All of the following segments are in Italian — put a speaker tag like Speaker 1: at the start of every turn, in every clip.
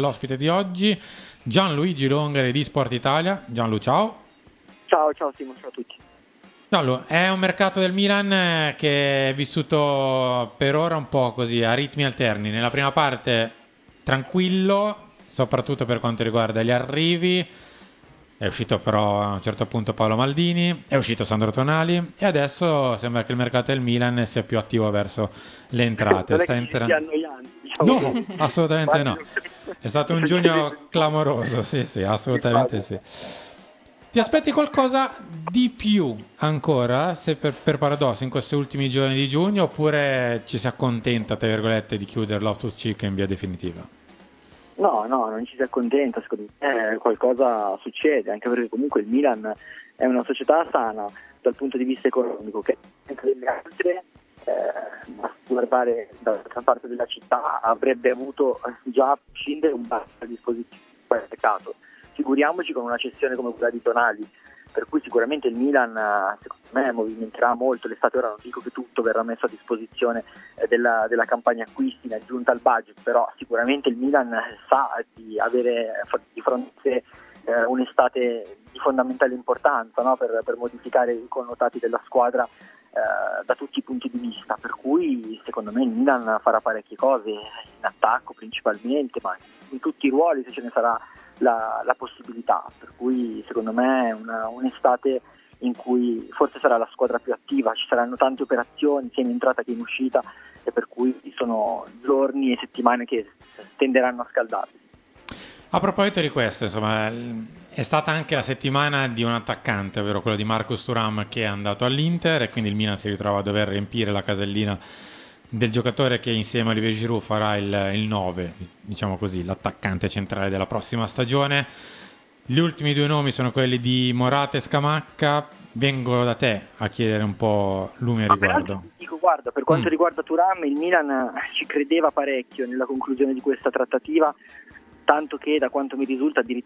Speaker 1: L'ospite di oggi, Gianluigi Longari di Sport Italia. Gianlu, ciao.
Speaker 2: Ciao, ciao Simo, ciao a tutti.
Speaker 1: Gianlu, è un mercato del Milan eh, che è vissuto per ora un po' così, a ritmi alterni. Nella prima parte tranquillo, soprattutto per quanto riguarda gli arrivi. È uscito però a un certo punto Paolo Maldini, è uscito Sandro Tonali e adesso sembra che il mercato del Milan sia più attivo verso le entrate.
Speaker 2: Sta entrando...
Speaker 1: Diciamo no, assolutamente no. È stato un giugno clamoroso, sì, sì, assolutamente sì. Ti aspetti qualcosa di più ancora, se per, per, paradosso, in questi ultimi giorni di giugno, oppure ci si accontenta, tra virgolette, di chiudere Loftus Cheek in via definitiva?
Speaker 2: No, no, non ci si accontenta, secondo me qualcosa succede, anche perché comunque il Milan è una società sana dal punto di vista economico, che anche delle altre eh, guardare dall'altra parte della città avrebbe avuto già a prescindere un bar a disposizione del mercato. Figuriamoci con una cessione come quella di Tonali, per cui sicuramente il Milan secondo me movimenterà molto l'estate, ora non dico che tutto verrà messo a disposizione eh, della, della campagna acquisti in aggiunta al budget, però sicuramente il Milan sa di avere di fronte eh, un'estate di fondamentale importanza no? per, per modificare i connotati della squadra eh, da tutti i punti di vista, per cui secondo me il Milan farà parecchie cose, in attacco principalmente, ma in tutti i ruoli se ce ne sarà la, la possibilità, per cui secondo me è una, un'estate in cui forse sarà la squadra più attiva, ci saranno tante operazioni sia in entrata che in uscita e per cui sono giorni e settimane che tenderanno a scaldarsi.
Speaker 1: A proposito di questo, insomma, è stata anche la settimana di un attaccante, ovvero quello di Marcus Turam che è andato all'Inter e quindi il Milan si ritrova a dover riempire la casellina del giocatore che insieme a Olivier Giroud farà il, il 9, diciamo così, l'attaccante centrale della prossima stagione. Gli ultimi due nomi sono quelli di Morata e Scamacca. Vengo da te a chiedere un po' lume a riguardo.
Speaker 2: Dico, guarda, per quanto mm. riguarda Turam, il Milan ci credeva parecchio nella conclusione di questa trattativa tanto che da quanto mi risulta si,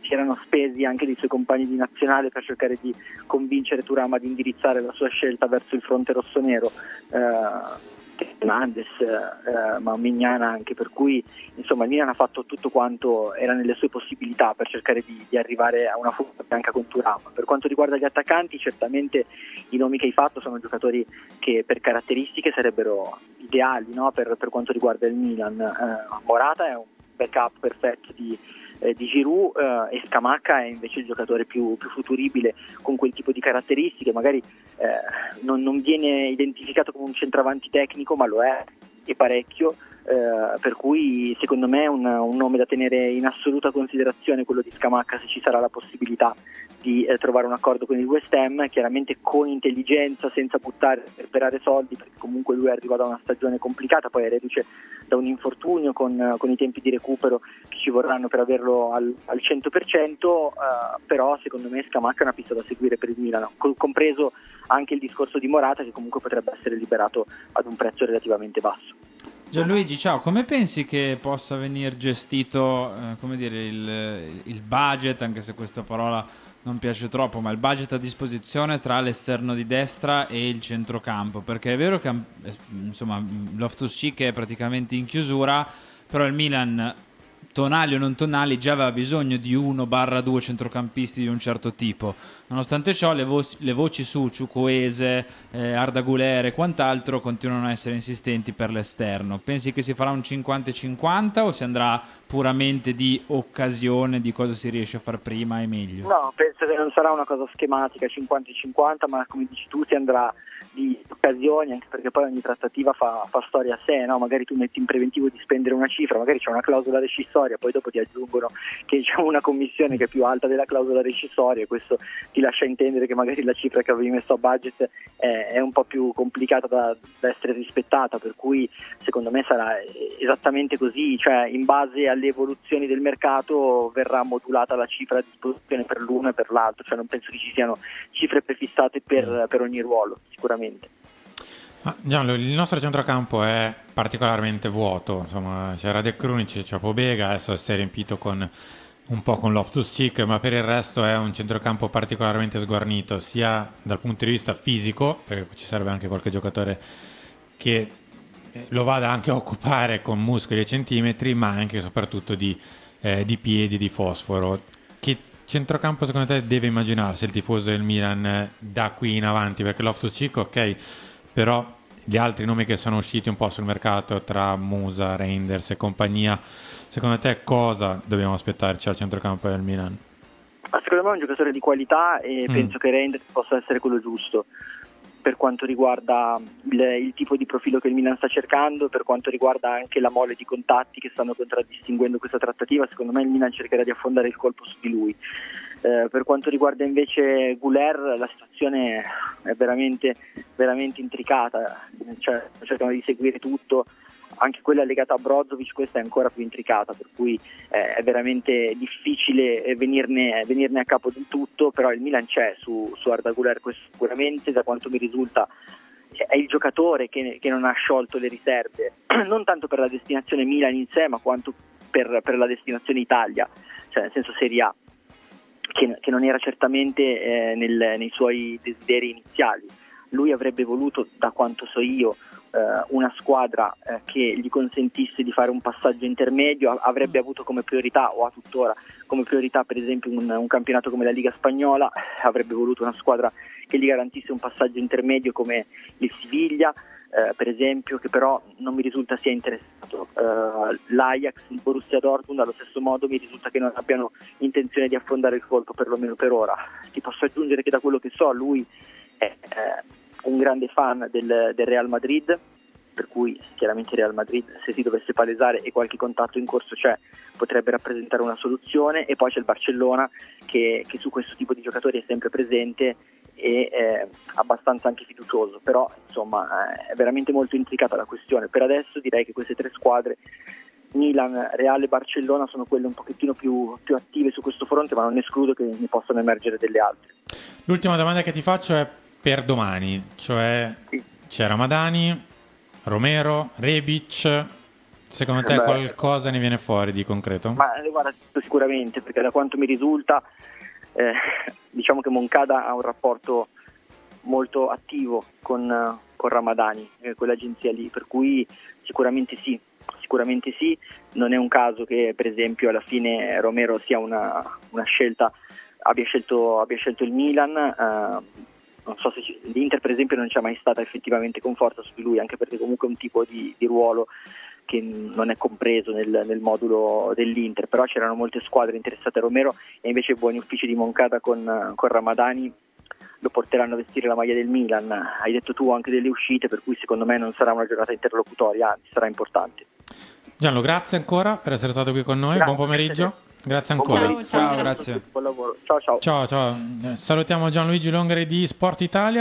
Speaker 2: si, erano spesi anche dei suoi compagni di nazionale per cercare di convincere Turama ad indirizzare la sua scelta verso il fronte rossonero. Eh, Fernandes, eh, ma Mignana anche, per cui insomma il Milan ha fatto tutto quanto era nelle sue possibilità per cercare di, di arrivare a una fuga bianca con Turama. Per quanto riguarda gli attaccanti, certamente i nomi che hai fatto sono giocatori che per caratteristiche sarebbero ideali no? per, per, quanto riguarda il Milan. Eh, Morata è un backup perfetto di, eh, di Giroud eh, e Scamacca è invece il giocatore più, più, futuribile con quel tipo di caratteristiche, magari eh, non, non, viene identificato come un centravanti tecnico ma lo è e parecchio, eh, per cui secondo me è un, un, nome da tenere in assoluta considerazione quello di Scamacca se ci sarà la possibilità di eh, trovare un accordo con il West Ham, chiaramente con intelligenza, senza buttare, sperperare soldi, perché comunque lui arriva da una stagione complicata, poi è reduce da un infortunio con, con i tempi di recupero che ci vorranno per averlo al, al 100%, eh, però secondo me Scamacca è una pista da seguire per il Milano, compreso anche il discorso di Morata che comunque potrebbe essere liberato ad un prezzo relativamente basso.
Speaker 3: Gianluigi, ciao, come pensi che possa venire gestito eh, dire, il, il budget, anche se questa parola non piace troppo, ma il budget a disposizione tra l'esterno di destra e il centrocampo, perché è vero che insomma, Loftus Cheek è praticamente in chiusura, però il Milan tonali o non tonali, già aveva bisogno di 1-2 centrocampisti di un certo tipo. Nonostante ciò, le, vo- le voci su Ciucoese, eh, Arda Guler e quant'altro continuano a essere insistenti per l'esterno. Pensi che si farà un 50-50 o si andrà puramente di occasione di cosa si riesce a fare prima e meglio?
Speaker 2: No, penso che non sarà una cosa schematica 50-50, ma come dici tu si andrà di occasioni, anche perché poi ogni trattativa fa, fa storia a sé, no? magari tu metti in preventivo di spendere una cifra, magari c'è una clausola rescissoria, poi dopo ti aggiungono che c'è una commissione che è più alta della clausola rescissoria e questo ti lascia intendere che magari la cifra che avevi messo a budget è, è un po' più complicata da, da, essere rispettata, per cui secondo me sarà esattamente così, cioè in base alle evoluzioni del mercato verrà modulata la cifra a disposizione per l'uno e per l'altro, cioè non penso che ci siano cifre prefissate per, per ogni ruolo, sicuramente.
Speaker 1: Ah, Gianlo, il nostro centrocampo è particolarmente vuoto, insomma, c'era De Crunic, c'è Pobega, adesso si è riempito con un po' con Loftus Cheek, ma per il resto è un centrocampo particolarmente sguarnito, sia dal punto di vista fisico, perché ci serve anche qualche giocatore che lo vada anche a occupare con muscoli e centimetri, ma anche e soprattutto di, eh, di piedi, di fosforo. Che centrocampo secondo te deve immaginarsi il tifoso del Milan da qui in avanti? Perché Loftus Cheek, ok, però gli altri nomi che sono usciti un po' sul mercato tra Musa, Reinders e compagnia, secondo te cosa dobbiamo aspettarci al centrocampo del Milan?
Speaker 2: Secondo me è un giocatore di qualità e mm. penso che Reinders possa essere quello giusto per quanto riguarda il, il, tipo di profilo che il Milan sta cercando, per quanto riguarda anche la mole di contatti che stanno contraddistinguendo questa trattativa, secondo me il Milan cercherà di affondare il colpo su di lui. Eh, per quanto riguarda invece Guler la situazione è veramente, veramente intricata, cioè, cercano di seguire tutto, anche quella legata a Brozovic questa è ancora più intricata, per cui eh, è veramente difficile venirne, venirne, a capo del tutto, però il Milan c'è su, su Arda Guler sicuramente, da quanto mi risulta è il giocatore che, che, non ha sciolto le riserve, non tanto per la destinazione Milan in sé, ma quanto per, per la destinazione Italia, cioè nel senso Serie A, che, che non era certamente eh, nel, nei suoi desideri iniziali. Lui avrebbe voluto, da quanto so io, eh, una squadra eh, che gli consentisse di fare un passaggio intermedio avrebbe avuto come priorità o ha tuttora come priorità per esempio un, un, campionato come la Liga Spagnola, avrebbe voluto una squadra che gli garantisse un passaggio intermedio come il Siviglia, eh, per esempio, che però non mi risulta sia interessato. Eh, L'Ajax, il Borussia Dortmund, allo stesso modo mi risulta che non abbiano intenzione di affondare il colpo, perlomeno per ora. Ti posso aggiungere che da quello che so lui è eh, un grande fan del, del Real Madrid, per cui chiaramente il Real Madrid se si dovesse palesare e qualche contatto in corso c'è potrebbe rappresentare una soluzione e poi c'è il Barcellona che, che su questo tipo di giocatori è sempre presente e eh, abbastanza anche fiducioso, però insomma eh, è veramente molto intricata la questione. Per adesso direi che queste tre squadre, Milan, Real e Barcellona, sono quelle un pochettino più, più attive su questo fronte, ma non escludo che ne possano emergere delle altre.
Speaker 1: L'ultima domanda che ti faccio è per domani, cioè sì. c'è Ramadani, Romero, Rebic, secondo te Beh, qualcosa ne viene fuori di concreto?
Speaker 2: Ma eh, guarda, sicuramente, perché da quanto mi risulta, eh, diciamo che Moncada ha un rapporto molto attivo con, con Ramadani, eh, quell'agenzia lì, per cui sicuramente sì, sicuramente sì, non è un caso che per esempio alla fine Romero sia una, una scelta, abbia scelto, abbia scelto il Milan, eh, non so se ci, l'Inter per esempio non c'è mai stata effettivamente con forza su di lui, anche perché comunque è un tipo di, di ruolo che non è compreso nel, nel, modulo dell'Inter, però c'erano molte squadre interessate a Romero e invece i buoni uffici di Moncada con, con Ramadani lo porteranno a vestire la maglia del Milan. Hai detto tu anche delle uscite, per cui secondo me non sarà una giornata interlocutoria, anzi sarà importante.
Speaker 1: Gianlo, grazie ancora per essere stato qui con noi, grazie, buon pomeriggio. Grazie ancora.
Speaker 3: Ciao, ciao, ciao grazie.
Speaker 2: Buon lavoro. Ciao, ciao.
Speaker 1: Ciao, ciao. Salutiamo Gianluigi Longari di Sport Italia.